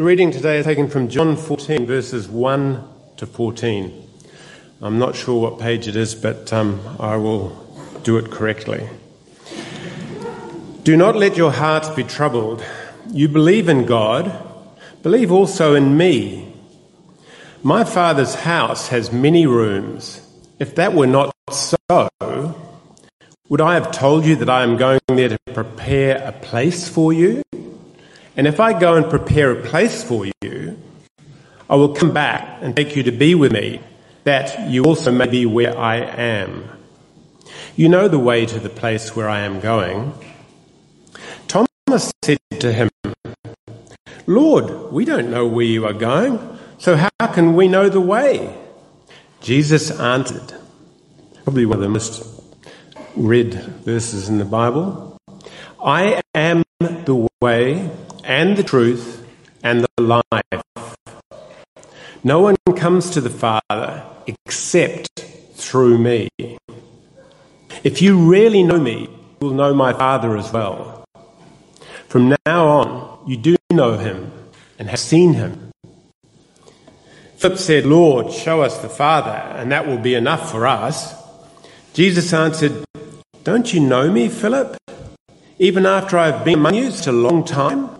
The reading today is taken from John 14, verses 1 to 14. I'm not sure what page it is, but um, I will do it correctly. Do not let your hearts be troubled. You believe in God, believe also in me. My Father's house has many rooms. If that were not so, would I have told you that I am going there to prepare a place for you? And if I go and prepare a place for you, I will come back and take you to be with me, that you also may be where I am. You know the way to the place where I am going. Thomas said to him, Lord, we don't know where you are going, so how can we know the way? Jesus answered, probably one of the most read verses in the Bible. I am the way and the truth and the life. No one comes to the Father except through me. If you really know me, you will know my Father as well. From now on, you do know him and have seen him. Philip said, Lord, show us the Father, and that will be enough for us. Jesus answered, don't you know me, Philip? Even after I've been among you such a long time?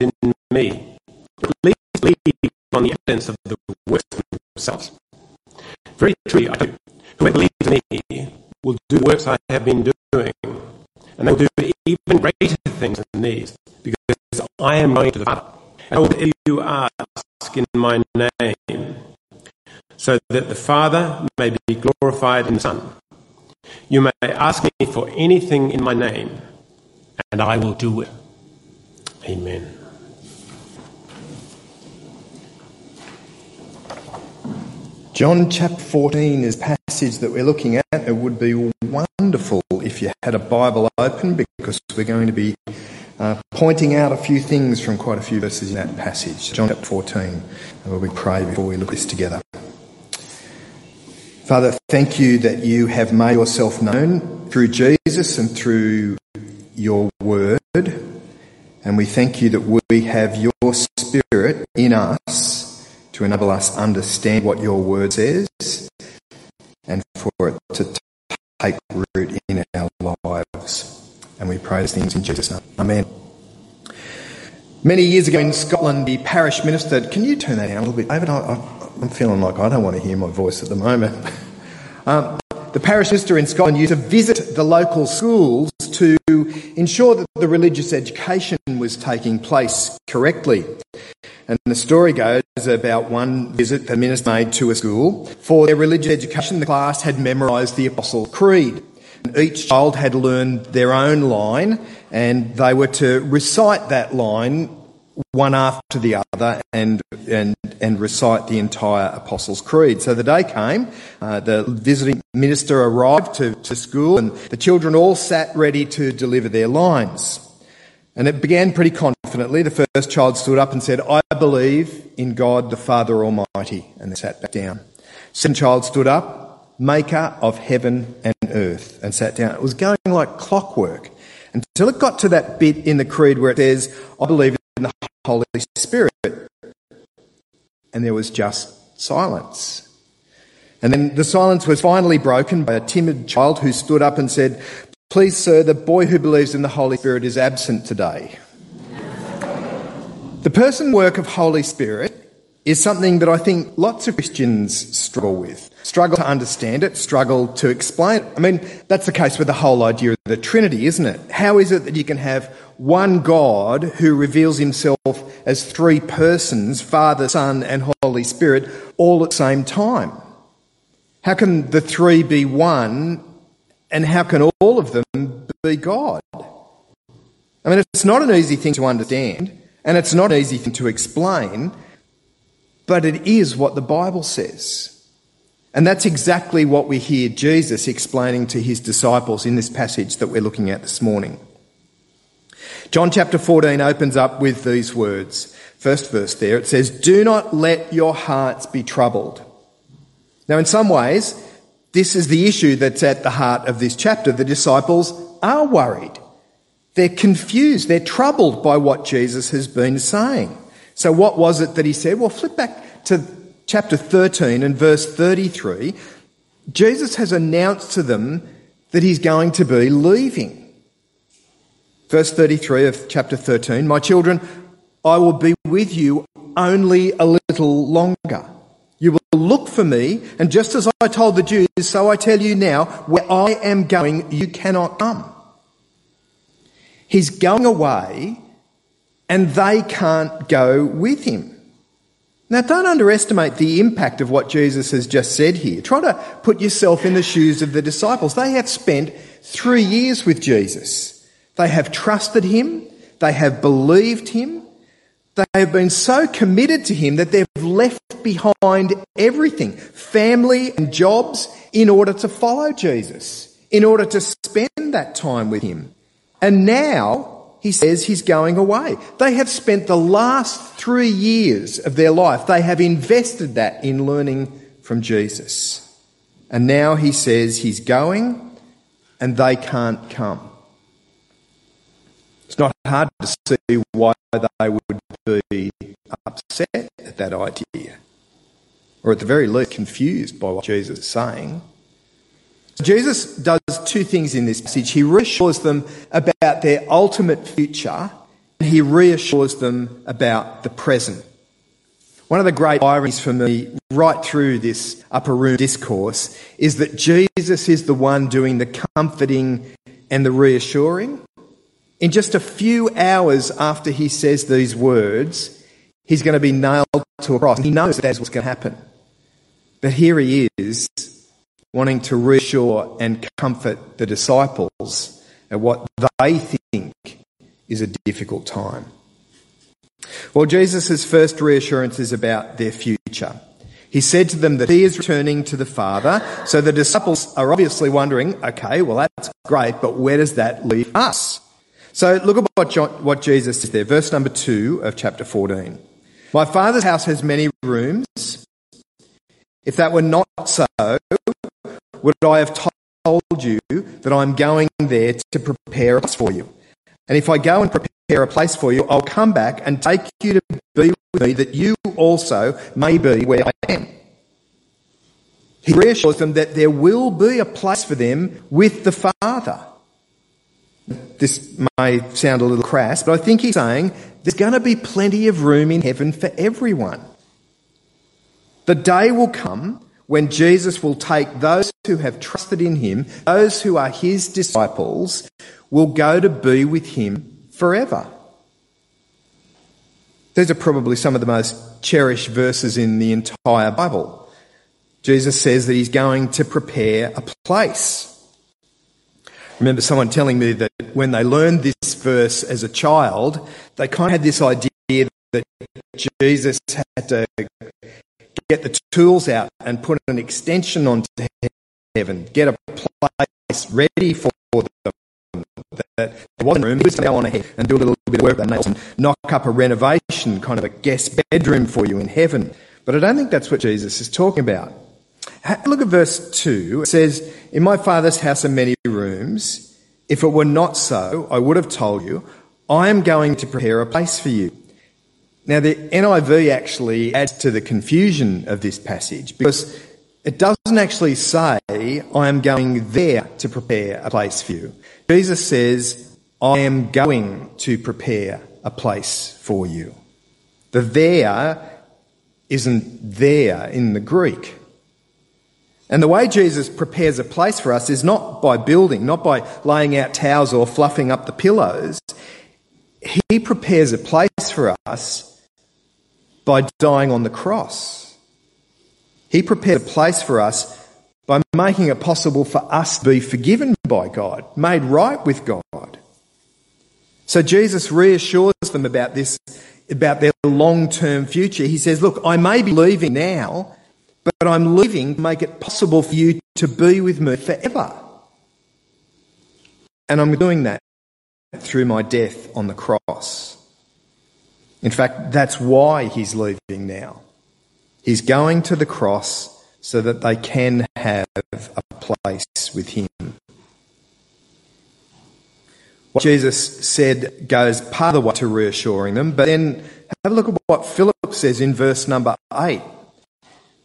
in me. Please believe on the evidence of the works themselves. Very truly, I do. Whoever believes in me will do the works I have been doing, and they will do even greater things than these, because I am going to the Father. And whatever you ask in my name, so that the Father may be glorified in the Son. You may ask me for anything in my name, and I will do it. Amen. John chapter 14 is passage that we're looking at. It would be wonderful if you had a Bible open because we're going to be uh, pointing out a few things from quite a few verses in that passage. John chapter 14. And we'll be pray before we look at this together. Father, thank you that you have made yourself known through Jesus and through your word. And we thank you that we have your spirit in us to enable us to understand what your word says and for it to take root in our lives. And we pray these things in Jesus' name. Amen. Many years ago in Scotland, the parish minister, can you turn that down a little bit, David? I, I'm feeling like I don't want to hear my voice at the moment. Um, the parish minister in Scotland used to visit the local schools to ensure that the religious education was taking place correctly. And the story goes about one visit the minister made to a school. For their religious education, the class had memorised the Apostles' Creed. And each child had learned their own line, and they were to recite that line one after the other and, and, and recite the entire Apostles' Creed. So the day came, uh, the visiting minister arrived to, to school, and the children all sat ready to deliver their lines. And it began pretty confidently. The first child stood up and said, I believe in God the Father Almighty, and they sat back down. Second child stood up, maker of heaven and earth, and sat down. It was going like clockwork until it got to that bit in the creed where it says, I believe in the Holy Spirit. And there was just silence. And then the silence was finally broken by a timid child who stood up and said, Please, sir, the boy who believes in the Holy Spirit is absent today. the person work of Holy Spirit is something that I think lots of Christians struggle with. Struggle to understand it, struggle to explain it. I mean, that's the case with the whole idea of the Trinity, isn't it? How is it that you can have one God who reveals himself as three persons, Father, Son, and Holy Spirit, all at the same time? How can the three be one, and how can all of them be God? I mean, it's not an easy thing to understand. And it's not an easy thing to explain, but it is what the Bible says. And that's exactly what we hear Jesus explaining to his disciples in this passage that we're looking at this morning. John chapter 14 opens up with these words. First verse there, it says, Do not let your hearts be troubled. Now, in some ways, this is the issue that's at the heart of this chapter. The disciples are worried. They're confused. They're troubled by what Jesus has been saying. So, what was it that he said? Well, flip back to chapter 13 and verse 33, Jesus has announced to them that he's going to be leaving. Verse 33 of chapter 13 My children, I will be with you only a little longer. You will look for me, and just as I told the Jews, so I tell you now, where I am going, you cannot come. He's going away, and they can't go with him. Now, don't underestimate the impact of what Jesus has just said here. Try to put yourself in the shoes of the disciples. They have spent three years with Jesus. They have trusted him. They have believed him. They have been so committed to him that they've left behind everything, family and jobs, in order to follow Jesus, in order to spend that time with him. And now he says he's going away. They have spent the last three years of their life, they have invested that in learning from Jesus. And now he says he's going and they can't come. It's not hard to see why they would be upset at that idea, or at the very least confused by what Jesus is saying. Jesus does two things in this passage. He reassures them about their ultimate future, and he reassures them about the present. One of the great ironies for me, right through this upper room discourse, is that Jesus is the one doing the comforting and the reassuring. In just a few hours after he says these words, he's going to be nailed to a cross. He knows that's what's going to happen. But here he is wanting to reassure and comfort the disciples at what they think is a difficult time. Well, Jesus' first reassurance is about their future. He said to them that he is returning to the Father. So the disciples are obviously wondering, okay, well, that's great, but where does that leave us? So look at what, John, what Jesus says there. Verse number two of chapter 14. My Father's house has many rooms. If that were not so, would I have told you that I'm going there to prepare a place for you? And if I go and prepare a place for you, I'll come back and take you to be with me that you also may be where I am. He reassures them that there will be a place for them with the Father. This may sound a little crass, but I think he's saying there's going to be plenty of room in heaven for everyone. The day will come when Jesus will take those who have trusted in him, those who are his disciples, will go to be with him forever. These are probably some of the most cherished verses in the entire Bible. Jesus says that he's going to prepare a place. I remember someone telling me that when they learned this verse as a child, they kind of had this idea that Jesus had to get the tools out and put an extension onto heaven, get a place ready for them. That there wasn't room, was go on ahead and do a little bit of work and knock up a renovation, kind of a guest bedroom for you in heaven. But I don't think that's what Jesus is talking about. Look at verse 2. It says, In my Father's house are many rooms. If it were not so, I would have told you, I am going to prepare a place for you. Now, the NIV actually adds to the confusion of this passage because it doesn't actually say, I am going there to prepare a place for you. Jesus says, I am going to prepare a place for you. The there isn't there in the Greek. And the way Jesus prepares a place for us is not by building, not by laying out towels or fluffing up the pillows. He prepares a place for us by dying on the cross. He prepared a place for us by making it possible for us to be forgiven by God, made right with God. So Jesus reassures them about this about their long term future. He says, Look, I may be leaving now, but I'm leaving to make it possible for you to be with me forever. And I'm doing that through my death on the cross. In fact, that's why he's leaving now. He's going to the cross so that they can have a place with him. What Jesus said goes part of the way to reassuring them, but then have a look at what Philip says in verse number 8.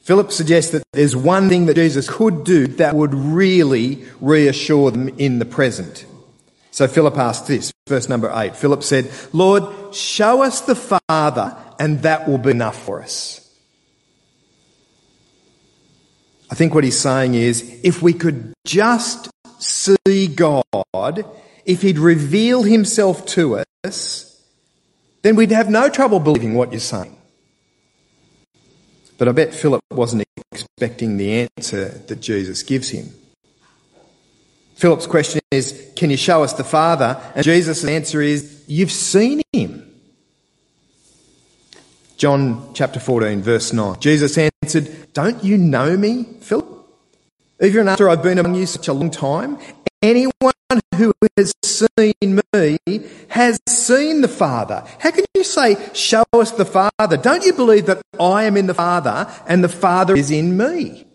Philip suggests that there's one thing that Jesus could do that would really reassure them in the present. So Philip asked this, verse number 8. Philip said, Lord, show us the Father, and that will be enough for us. I think what he's saying is if we could just see God, if he'd reveal himself to us, then we'd have no trouble believing what you're saying. But I bet Philip wasn't expecting the answer that Jesus gives him. Philip's question is, Can you show us the Father? And Jesus' answer is, You've seen him. John chapter 14, verse 9. Jesus answered, Don't you know me, Philip? Even after I've been among you such a long time, anyone who has seen me has seen the Father. How can you say, Show us the Father? Don't you believe that I am in the Father and the Father is in me?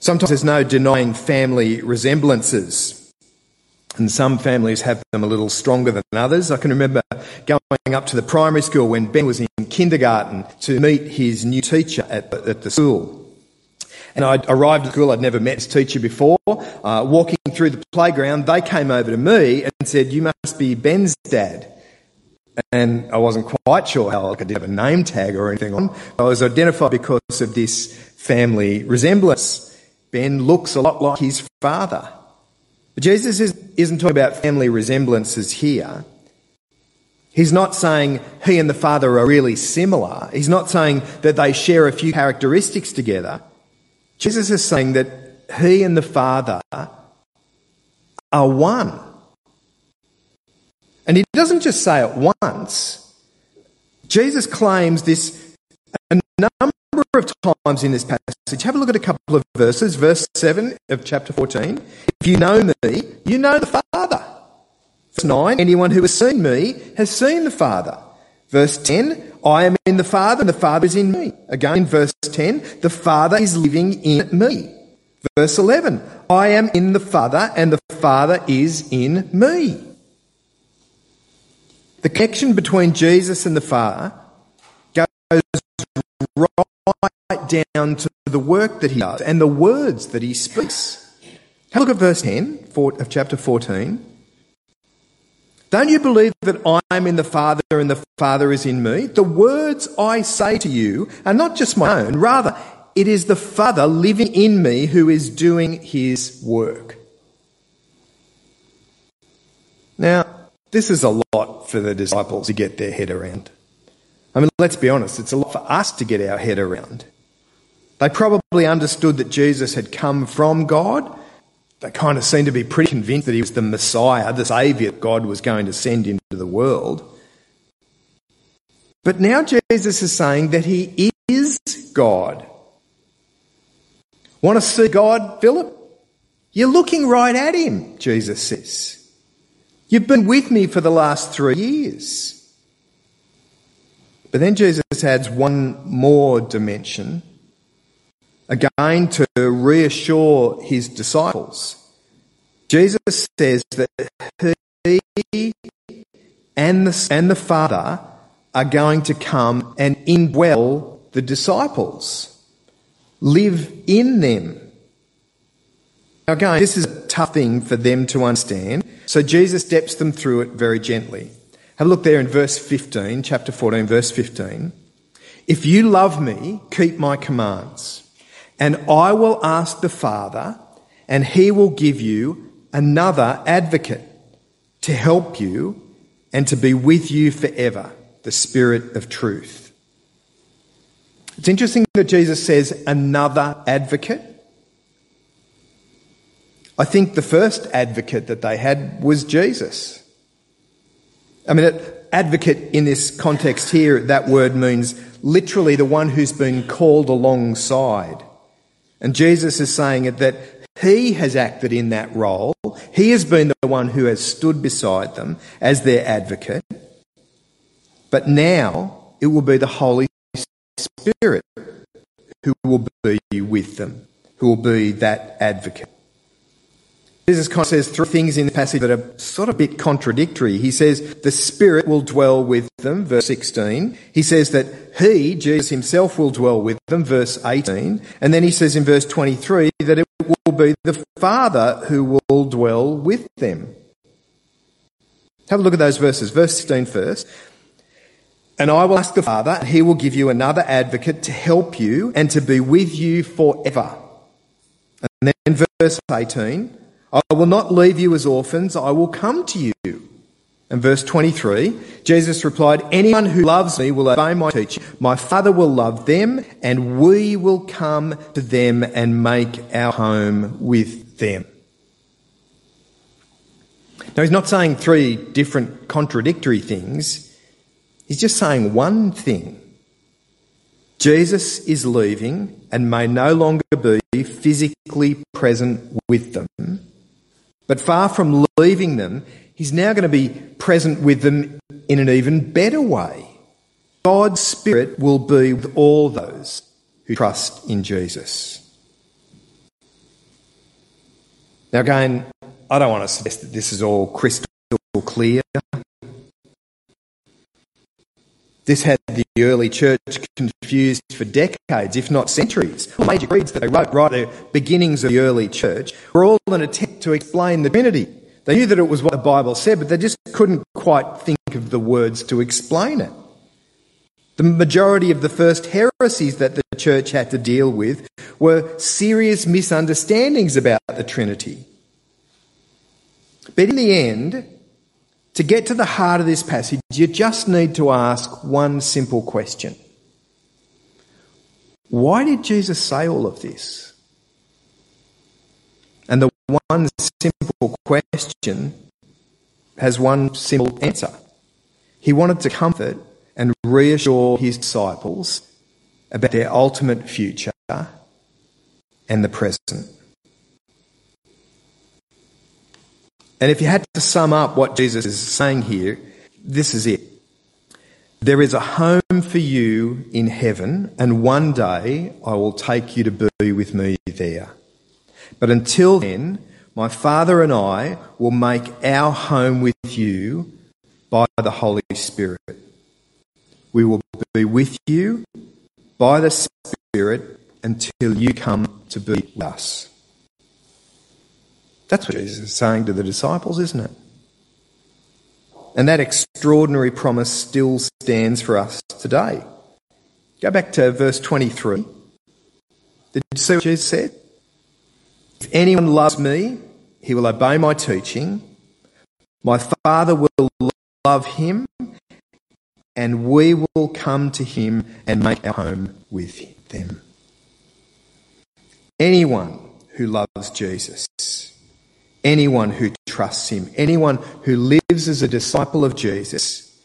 Sometimes there's no denying family resemblances. And some families have them a little stronger than others. I can remember going up to the primary school when Ben was in kindergarten to meet his new teacher at the, at the school. And I arrived at school, I'd never met his teacher before. Uh, walking through the playground, they came over to me and said, You must be Ben's dad. And I wasn't quite sure how I could have a name tag or anything on. I was identified because of this family resemblance. Ben looks a lot like his father. But Jesus isn't talking about family resemblances here. He's not saying he and the father are really similar. He's not saying that they share a few characteristics together. Jesus is saying that he and the father are one. And he doesn't just say it once. Jesus claims this a number of times in this passage. Have a look at a couple of verses. Verse 7 of chapter 14. If you know me, you know the Father. Verse 9. Anyone who has seen me has seen the Father. Verse 10. I am in the Father and the Father is in me. Again, in verse 10. The Father is living in me. Verse 11. I am in the Father and the Father is in me. The connection between Jesus and the Father goes right down to the work that he does and the words that he speaks. Have a look at verse 10 of chapter 14. Don't you believe that I am in the Father and the Father is in me? The words I say to you are not just my own, rather, it is the Father living in me who is doing his work. Now, this is a lot for the disciples to get their head around. I mean, let's be honest, it's a lot for us to get our head around. They probably understood that Jesus had come from God. They kind of seemed to be pretty convinced that he was the Messiah, the Saviour God was going to send into the world. But now Jesus is saying that he is God. Want to see God, Philip? You're looking right at him, Jesus says. You've been with me for the last three years. But then Jesus adds one more dimension, again to reassure his disciples. Jesus says that he and the, and the Father are going to come and indwell the disciples, live in them. Again, this is a tough thing for them to understand, so Jesus steps them through it very gently. Have a look there in verse 15, chapter 14, verse 15. If you love me, keep my commands, and I will ask the Father, and he will give you another advocate to help you and to be with you forever, the Spirit of truth. It's interesting that Jesus says another advocate. I think the first advocate that they had was Jesus. I mean, advocate in this context here, that word means literally the one who's been called alongside. And Jesus is saying it that he has acted in that role. He has been the one who has stood beside them as their advocate. But now it will be the Holy Spirit who will be with them, who will be that advocate. Jesus kind of says three things in the passage that are sort of a bit contradictory. He says the Spirit will dwell with them, verse 16. He says that He, Jesus Himself, will dwell with them, verse 18. And then He says in verse 23 that it will be the Father who will dwell with them. Have a look at those verses. Verse 16 first. And I will ask the Father, and He will give you another advocate to help you and to be with you forever. And then verse 18. I will not leave you as orphans, I will come to you. And verse 23, Jesus replied, Anyone who loves me will obey my teaching. My Father will love them, and we will come to them and make our home with them. Now, he's not saying three different contradictory things. He's just saying one thing. Jesus is leaving and may no longer be physically present with them but far from leaving them, he's now going to be present with them in an even better way. God's Spirit will be with all those who trust in Jesus. Now, again, I don't want to suggest that this is all crystal clear. This had the early church confused for decades, if not centuries. All major creeds that they wrote right at the beginnings of the early church were all an attempt to explain the Trinity. They knew that it was what the Bible said, but they just couldn't quite think of the words to explain it. The majority of the first heresies that the church had to deal with were serious misunderstandings about the Trinity. But in the end, to get to the heart of this passage, you just need to ask one simple question Why did Jesus say all of this? And the one simple question has one simple answer. He wanted to comfort and reassure his disciples about their ultimate future and the present. And if you had to sum up what Jesus is saying here, this is it. There is a home for you in heaven, and one day I will take you to be with me there. But until then, my Father and I will make our home with you by the Holy Spirit. We will be with you by the Spirit until you come to be with us. That's what Jesus is saying to the disciples, isn't it? And that extraordinary promise still stands for us today. Go back to verse 23. Did you see what Jesus said? If anyone loves me, he will obey my teaching. My Father will love him, and we will come to him and make our home with them. Anyone who loves Jesus anyone who trusts him, anyone who lives as a disciple of Jesus,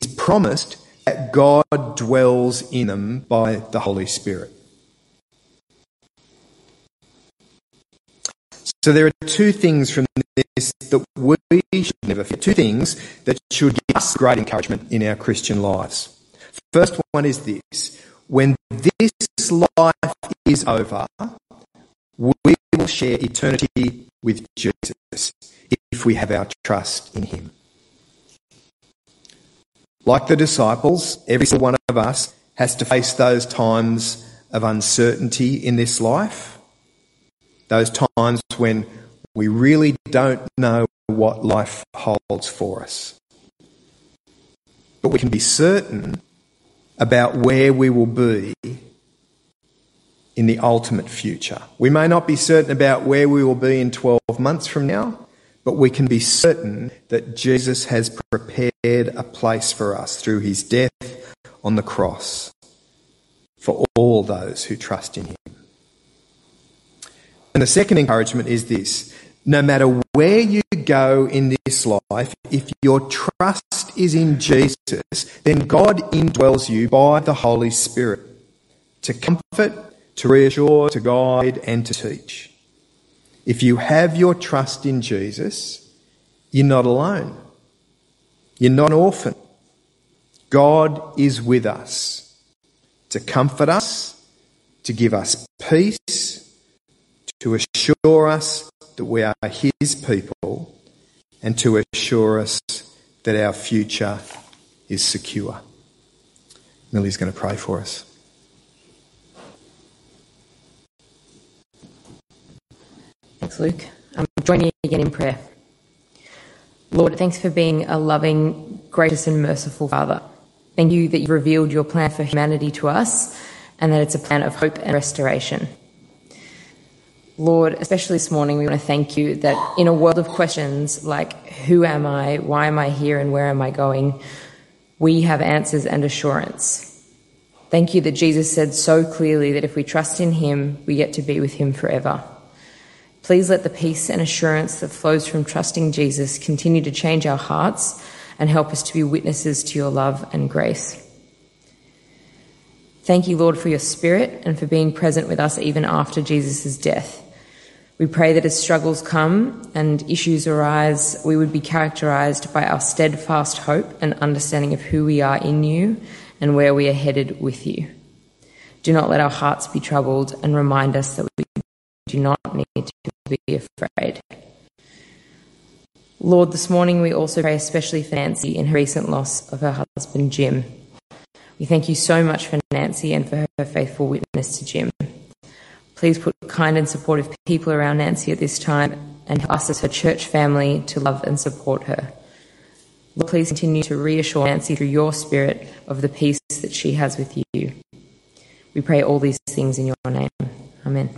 is promised that God dwells in them by the Holy Spirit. So there are two things from this that we should never forget. Two things that should give us great encouragement in our Christian lives. First one is this. When this life is over, we will share eternity with Jesus if we have our trust in him. Like the disciples, every single one of us has to face those times of uncertainty in this life, those times when we really don't know what life holds for us. But we can be certain about where we will be in the ultimate future. We may not be certain about where we will be in 12 months from now, but we can be certain that Jesus has prepared a place for us through his death on the cross for all those who trust in him. And the second encouragement is this no matter where you go in this life, if your trust is in Jesus, then God indwells you by the Holy Spirit to comfort, to reassure, to guide, and to teach. If you have your trust in Jesus, you're not alone. You're not an orphan. God is with us to comfort us, to give us peace, to assure us that we are His people and to assure us that our future is secure. Millie's going to pray for us. Thanks, Luke. Um, join me again in prayer. Lord, thanks for being a loving, gracious, and merciful Father. Thank you that you've revealed your plan for humanity to us and that it's a plan of hope and restoration. Lord, especially this morning, we want to thank you that in a world of questions like who am I, why am I here, and where am I going, we have answers and assurance. Thank you that Jesus said so clearly that if we trust in him, we get to be with him forever. Please let the peace and assurance that flows from trusting Jesus continue to change our hearts and help us to be witnesses to your love and grace. Thank you, Lord, for your spirit and for being present with us even after Jesus' death. We pray that as struggles come and issues arise, we would be characterized by our steadfast hope and understanding of who we are in you and where we are headed with you. Do not let our hearts be troubled and remind us that we do not need to be afraid. Lord, this morning we also pray especially for Nancy in her recent loss of her husband Jim. We thank you so much for Nancy and for her faithful witness to Jim. Please put kind and supportive people around Nancy at this time and us as her church family to love and support her. Lord, please continue to reassure Nancy through your spirit of the peace that she has with you. We pray all these things in your name. Amen.